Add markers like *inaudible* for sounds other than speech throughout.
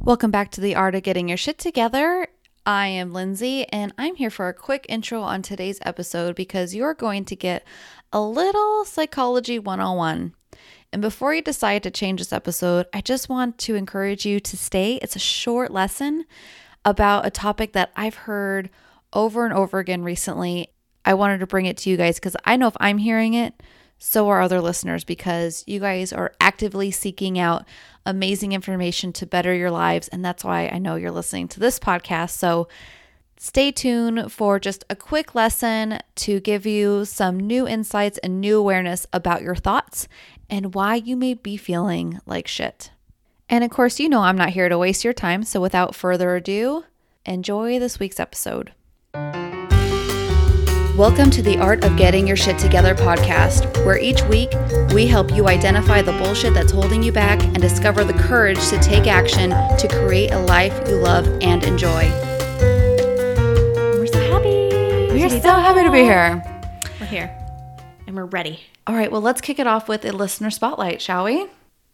Welcome back to the Art of Getting Your Shit Together. I am Lindsay, and I'm here for a quick intro on today's episode because you're going to get a little psychology 101. And before you decide to change this episode, I just want to encourage you to stay. It's a short lesson about a topic that I've heard over and over again recently. I wanted to bring it to you guys because I know if I'm hearing it, so are other listeners because you guys are actively seeking out amazing information to better your lives. And that's why I know you're listening to this podcast. So stay tuned for just a quick lesson to give you some new insights and new awareness about your thoughts and why you may be feeling like shit. And of course, you know I'm not here to waste your time. So without further ado, enjoy this week's episode. Welcome to the Art of Getting Your Shit Together podcast, where each week we help you identify the bullshit that's holding you back and discover the courage to take action to create a life you love and enjoy. We're so happy. We are so happy to be here. We're here and we're ready. All right, well, let's kick it off with a listener spotlight, shall we?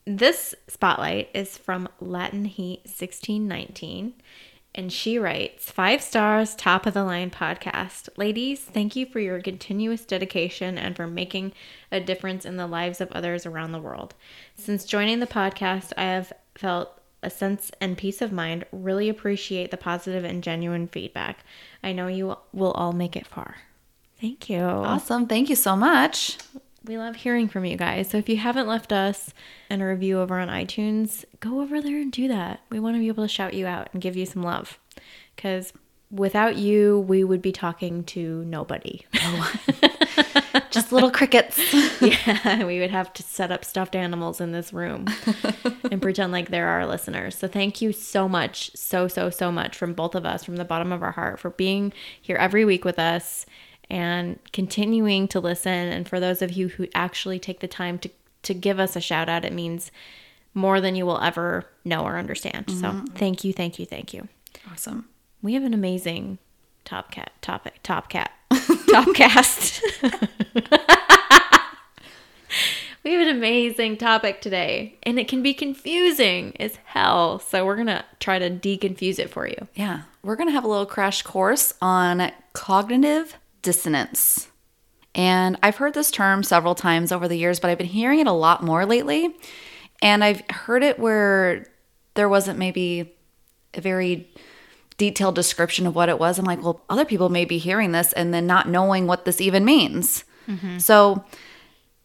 This spotlight is from Latin Heat 1619. And she writes, five stars, top of the line podcast. Ladies, thank you for your continuous dedication and for making a difference in the lives of others around the world. Since joining the podcast, I have felt a sense and peace of mind. Really appreciate the positive and genuine feedback. I know you will all make it far. Thank you. Awesome. Thank you so much. We love hearing from you guys. So if you haven't left us and a review over on iTunes, go over there and do that. We want to be able to shout you out and give you some love. Because without you, we would be talking to nobody. *laughs* Just little crickets. *laughs* yeah, *laughs* we would have to set up stuffed animals in this room and pretend like they're our listeners. So thank you so much, so, so, so much from both of us, from the bottom of our heart, for being here every week with us and continuing to listen. And for those of you who actually take the time to, to give us a shout out, it means more than you will ever know or understand. Mm-hmm. So thank you, thank you, thank you. Awesome. We have an amazing top cat topic, top cat, *laughs* top cast. *laughs* we have an amazing topic today, and it can be confusing as hell. So we're gonna try to deconfuse it for you. Yeah, we're gonna have a little crash course on cognitive dissonance. And I've heard this term several times over the years, but I've been hearing it a lot more lately. And I've heard it where there wasn't maybe a very detailed description of what it was. I'm like, well, other people may be hearing this and then not knowing what this even means. Mm-hmm. So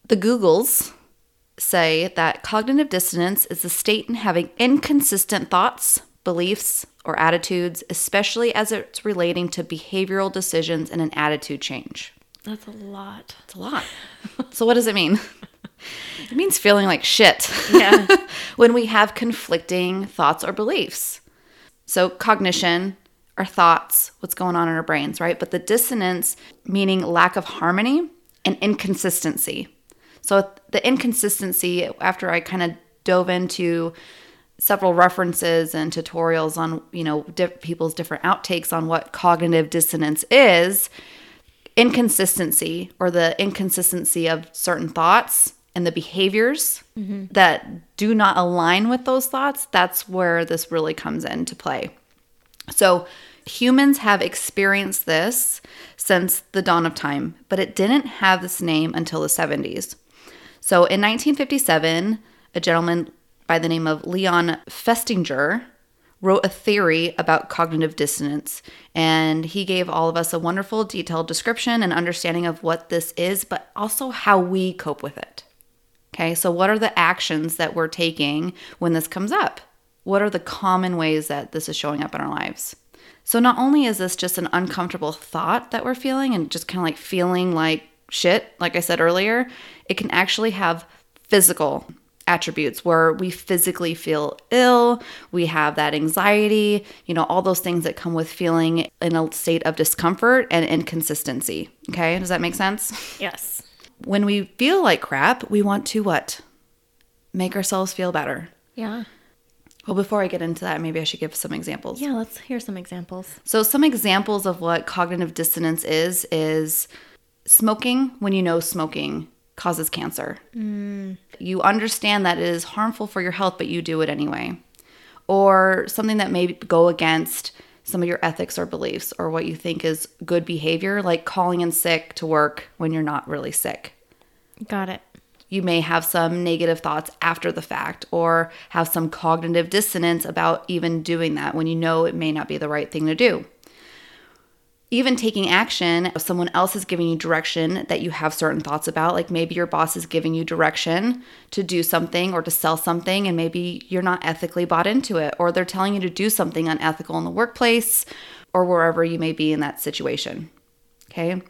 the Googles say that cognitive dissonance is the state in having inconsistent thoughts, beliefs, or attitudes, especially as it's relating to behavioral decisions and an attitude change. That's a lot. It's a lot. so, what does it mean? It means feeling like shit. Yeah. *laughs* when we have conflicting thoughts or beliefs. So, cognition, our thoughts, what's going on in our brains, right? But the dissonance, meaning lack of harmony and inconsistency. So, the inconsistency, after I kind of dove into several references and tutorials on you know people's different outtakes on what cognitive dissonance is inconsistency or the inconsistency of certain thoughts and the behaviors mm-hmm. that do not align with those thoughts that's where this really comes into play so humans have experienced this since the dawn of time but it didn't have this name until the 70s so in 1957 a gentleman by the name of Leon Festinger wrote a theory about cognitive dissonance. And he gave all of us a wonderful, detailed description and understanding of what this is, but also how we cope with it. Okay, so what are the actions that we're taking when this comes up? What are the common ways that this is showing up in our lives? So, not only is this just an uncomfortable thought that we're feeling and just kind of like feeling like shit, like I said earlier, it can actually have physical attributes where we physically feel ill, we have that anxiety, you know, all those things that come with feeling in a state of discomfort and inconsistency. Okay, does that make sense? Yes. When we feel like crap, we want to what? Make ourselves feel better. Yeah. Well, before I get into that, maybe I should give some examples. Yeah, let's hear some examples. So, some examples of what cognitive dissonance is is smoking when you know smoking causes cancer. Mm. You understand that it is harmful for your health, but you do it anyway. or something that may go against some of your ethics or beliefs or what you think is good behavior, like calling in sick to work when you're not really sick. Got it. You may have some negative thoughts after the fact or have some cognitive dissonance about even doing that when you know it may not be the right thing to do even taking action, if someone else is giving you direction that you have certain thoughts about. Like maybe your boss is giving you direction to do something or to sell something, and maybe you're not ethically bought into it, or they're telling you to do something unethical in the workplace or wherever you may be in that situation. Okay.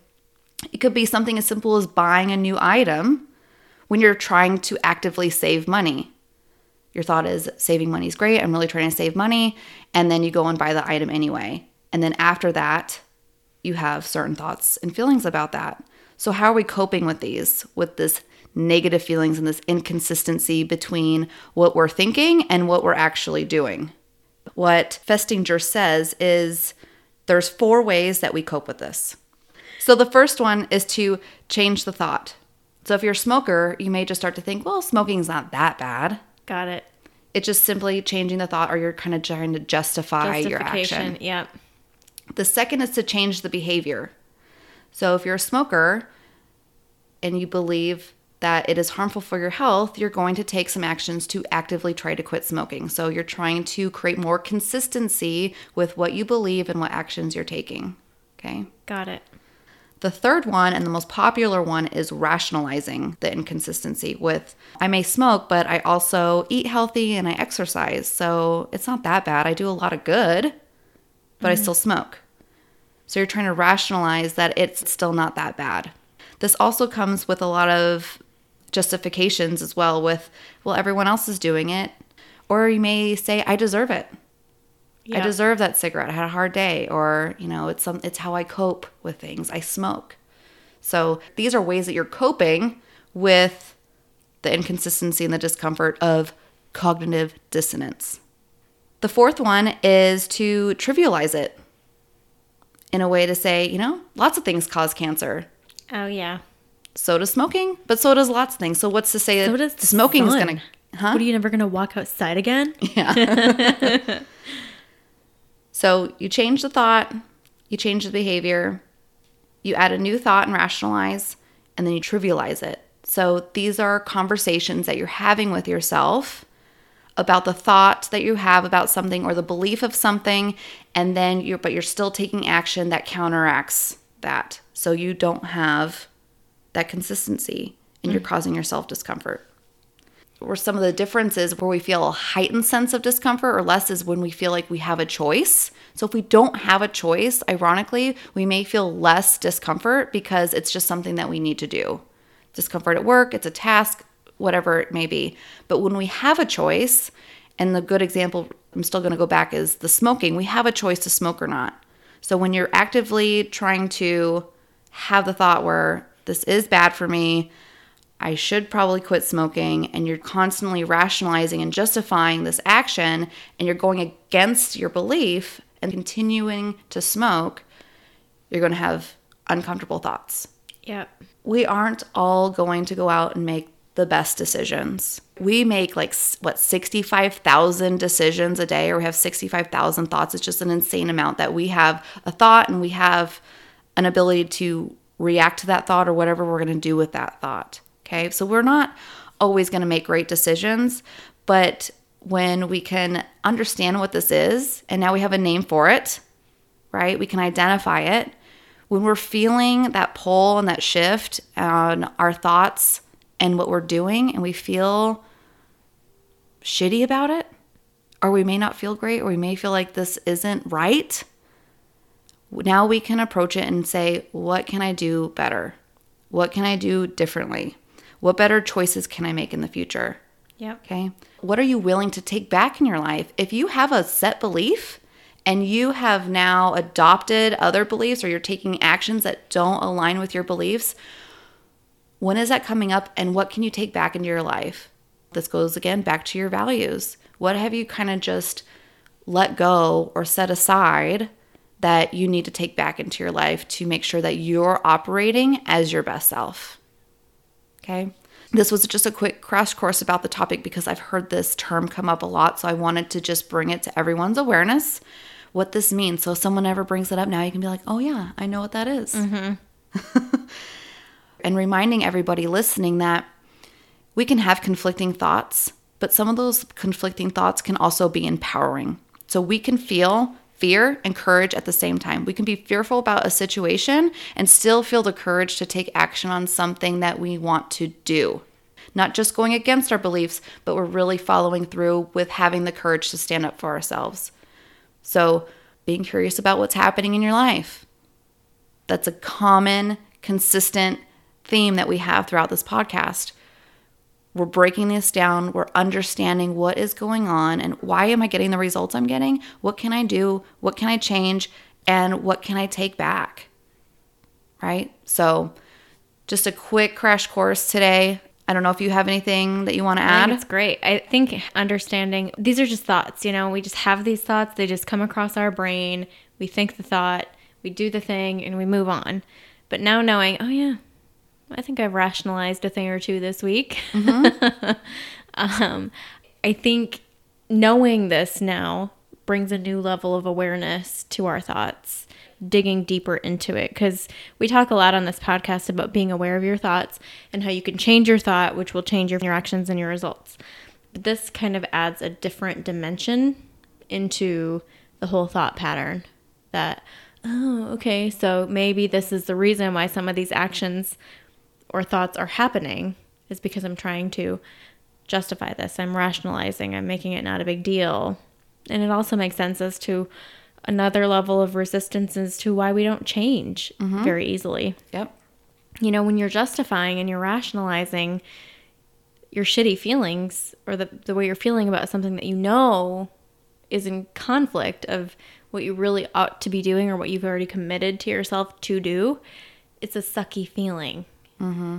It could be something as simple as buying a new item when you're trying to actively save money. Your thought is saving money is great. I'm really trying to save money. And then you go and buy the item anyway. And then after that, you have certain thoughts and feelings about that. So, how are we coping with these, with this negative feelings and this inconsistency between what we're thinking and what we're actually doing? What Festinger says is there's four ways that we cope with this. So, the first one is to change the thought. So, if you're a smoker, you may just start to think, well, smoking's not that bad. Got it. It's just simply changing the thought, or you're kind of trying to justify your action. Yep. The second is to change the behavior. So if you're a smoker and you believe that it is harmful for your health, you're going to take some actions to actively try to quit smoking. So you're trying to create more consistency with what you believe and what actions you're taking. Okay? Got it. The third one and the most popular one is rationalizing the inconsistency with I may smoke, but I also eat healthy and I exercise. So it's not that bad. I do a lot of good but mm-hmm. I still smoke. So you're trying to rationalize that it's still not that bad. This also comes with a lot of justifications as well with well everyone else is doing it or you may say I deserve it. I deserve that cigarette. I had a hard day or, you know, it's some it's how I cope with things. I smoke. So these are ways that you're coping with the inconsistency and the discomfort of cognitive dissonance. The fourth one is to trivialize it in a way to say, you know, lots of things cause cancer. Oh, yeah. So does smoking, but so does lots of things. So what's to say so that smoking is going to. Huh? What are you never going to walk outside again? *laughs* Yeah. *laughs* so you change the thought, you change the behavior, you add a new thought and rationalize, and then you trivialize it. So these are conversations that you're having with yourself about the thought that you have about something or the belief of something and then you're but you're still taking action that counteracts that so you don't have that consistency and you're mm. causing yourself discomfort or some of the differences where we feel a heightened sense of discomfort or less is when we feel like we have a choice. So if we don't have a choice, ironically, we may feel less discomfort because it's just something that we need to do. Discomfort at work, it's a task, whatever it may be. But when we have a choice, and the good example I'm still going to go back is the smoking, we have a choice to smoke or not. So when you're actively trying to have the thought where this is bad for me, I should probably quit smoking, and you're constantly rationalizing and justifying this action, and you're going against your belief and continuing to smoke, you're going to have uncomfortable thoughts. Yep. We aren't all going to go out and make the best decisions. We make like what 65,000 decisions a day or we have 65,000 thoughts. It's just an insane amount that we have a thought and we have an ability to react to that thought or whatever we're going to do with that thought. Okay? So we're not always going to make great decisions, but when we can understand what this is and now we have a name for it, right? We can identify it. When we're feeling that pull and that shift on our thoughts, and what we're doing and we feel shitty about it, or we may not feel great, or we may feel like this isn't right, now we can approach it and say, What can I do better? What can I do differently? What better choices can I make in the future? Yeah. Okay. What are you willing to take back in your life? If you have a set belief and you have now adopted other beliefs or you're taking actions that don't align with your beliefs, when is that coming up and what can you take back into your life? This goes again back to your values. What have you kind of just let go or set aside that you need to take back into your life to make sure that you're operating as your best self? Okay. This was just a quick crash course about the topic because I've heard this term come up a lot. So I wanted to just bring it to everyone's awareness what this means. So if someone ever brings it up now, you can be like, oh, yeah, I know what that is. Mm-hmm. *laughs* and reminding everybody listening that we can have conflicting thoughts, but some of those conflicting thoughts can also be empowering. So we can feel fear and courage at the same time. We can be fearful about a situation and still feel the courage to take action on something that we want to do. Not just going against our beliefs, but we're really following through with having the courage to stand up for ourselves. So, being curious about what's happening in your life. That's a common, consistent theme that we have throughout this podcast. We're breaking this down. We're understanding what is going on and why am I getting the results I'm getting? What can I do? What can I change? And what can I take back? Right? So, just a quick crash course today. I don't know if you have anything that you want to add. it's great. I think understanding these are just thoughts, you know, we just have these thoughts, they just come across our brain. We think the thought, we do the thing, and we move on. But now knowing, oh, yeah, I think I've rationalized a thing or two this week. *laughs* um, I think knowing this now brings a new level of awareness to our thoughts, digging deeper into it. Because we talk a lot on this podcast about being aware of your thoughts and how you can change your thought, which will change your, your actions and your results. But this kind of adds a different dimension into the whole thought pattern that, oh, okay, so maybe this is the reason why some of these actions or thoughts are happening is because I'm trying to justify this. I'm rationalizing, I'm making it not a big deal. And it also makes sense as to another level of resistance as to why we don't change mm-hmm. very easily. Yep. You know, when you're justifying and you're rationalizing your shitty feelings or the, the way you're feeling about something that you know is in conflict of what you really ought to be doing or what you've already committed to yourself to do, it's a sucky feeling. Mm-hmm.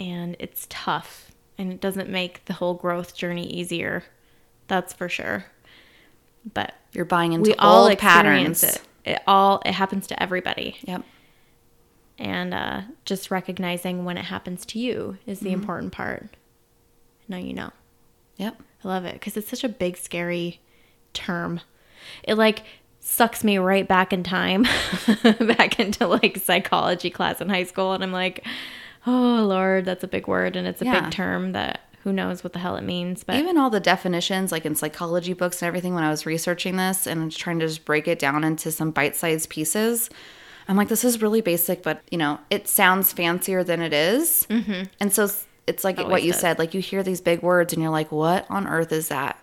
And it's tough. And it doesn't make the whole growth journey easier. That's for sure. But You're buying into we all old patterns. it. It all it happens to everybody. Yep. And uh, just recognizing when it happens to you is Mm-hmm. the important part. Now you know. Yep. I love it because it's such a big, scary term. It like sucks me right back in time, *laughs* back into like psychology class in high school. And I'm like, oh, Lord, that's a big word. And it's a Yeah. big term that who knows what the hell it means. But Even all the definitions, like in psychology books and everything, when I was researching this and trying to just break it down into some bite sized pieces, I'm like, this is really basic, but you know, it sounds fancier than it is. Mm-hmm. And so it's- like what you does. said, like you hear these big words and you're like, what on earth is that?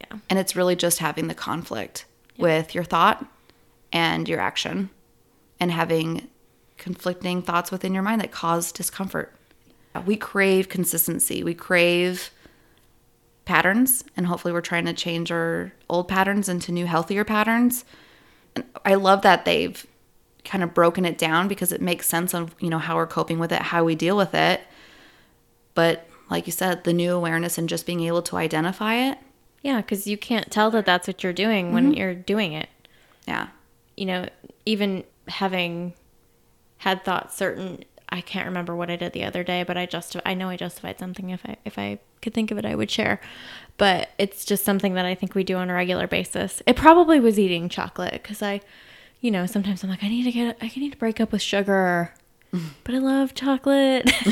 yeah. And it's really just having the conflict with your thought and your action and having conflicting thoughts within your mind that cause discomfort. We crave consistency. We crave patterns, and hopefully, we're trying to change our old patterns into new, healthier patterns. And I love that they've kind of broken it down because it makes sense of you know how we're coping with it, how we deal with it. But like you said, the new awareness and just being able to identify it, Yeah, because you can't tell that that's what you're doing when mm-hmm. you're doing it. yeah, you know, even having had thought certain I can't remember what I did the other day, but I just I know I justified something if I if I could think of it I would share. But it's just something that I think we do on a regular basis. It probably was eating chocolate cuz I you know, sometimes I'm like I need to get I need to break up with sugar. *laughs* But I love chocolate. *laughs*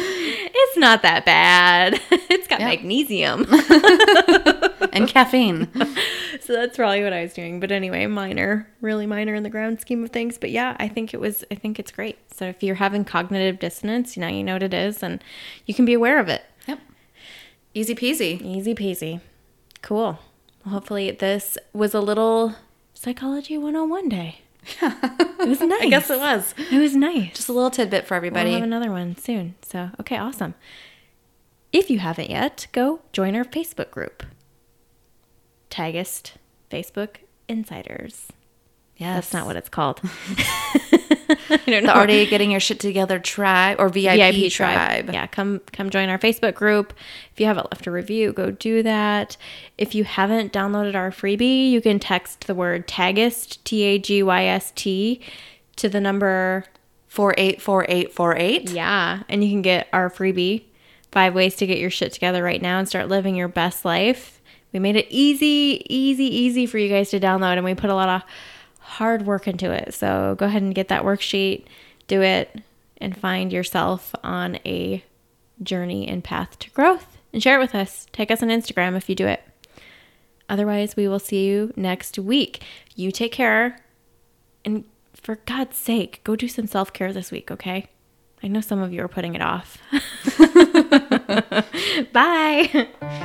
it's not that bad. *laughs* It's got Yeah. magnesium. And caffeine. *laughs* So that's probably what I was doing. But anyway, minor, really minor in the grand scheme of things. But yeah, I think it was, I think it's great. So if you're having cognitive dissonance, you know, you know what it is and you can be aware of it. Yep. Easy peasy. Easy peasy. Cool. Well, hopefully this was a little psychology 101 day. *laughs* It was nice. I guess it was. It was nice. Just a little tidbit for We'll everybody. have another one soon. So, okay, awesome. If you haven't yet, go join our Facebook group. Tagyst Facebook Insiders. yes. That's not what it's called. *laughs* I don't the already getting your shit together tribe or VIP, tribe. Yeah, come come join our Facebook group. If you haven't left a review, go do that. If you haven't downloaded our freebie, you can text the word Tagyst T A G Y S T to the number 484848. Yeah. And you can get our freebie, Five Ways to Get Your Shit Together right now and start living your best life. We made it easy, easy, easy for you guys to download, and we put a lot of hard work into it. So go ahead and get that worksheet, do it, and find yourself on a journey and path to growth. And share it with us. Take us on Instagram if you do it. Otherwise, we will see you next week. You take care. And for God's sake, go do some self care this week, okay? I know some of you are putting it off. *laughs* *laughs* Bye. *laughs*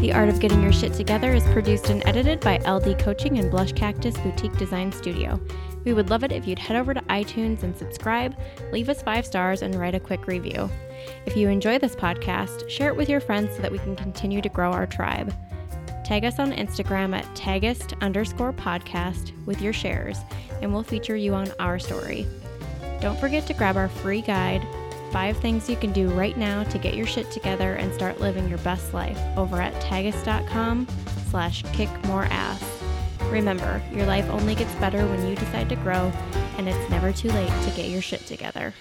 The Art of Getting Your Shit Together is produced and edited by LD Coaching and Blush Cactus Boutique Design Studio. We would love it if you'd head over to iTunes and subscribe, leave us five stars, and write a quick review. If you enjoy this podcast, share it with your friends so that we can continue to grow our tribe. Tag us on Instagram at tagyst underscore podcast with your shares, and we'll feature you on our story. Don't forget to grab our free guide, Five Things You Can Do Right Now to Get Your Shit Together and Start Living Your Best Life over at tagyst.com slash kick more ass. Remember, your life only gets better when you decide to grow, and it's never too late to get your shit together.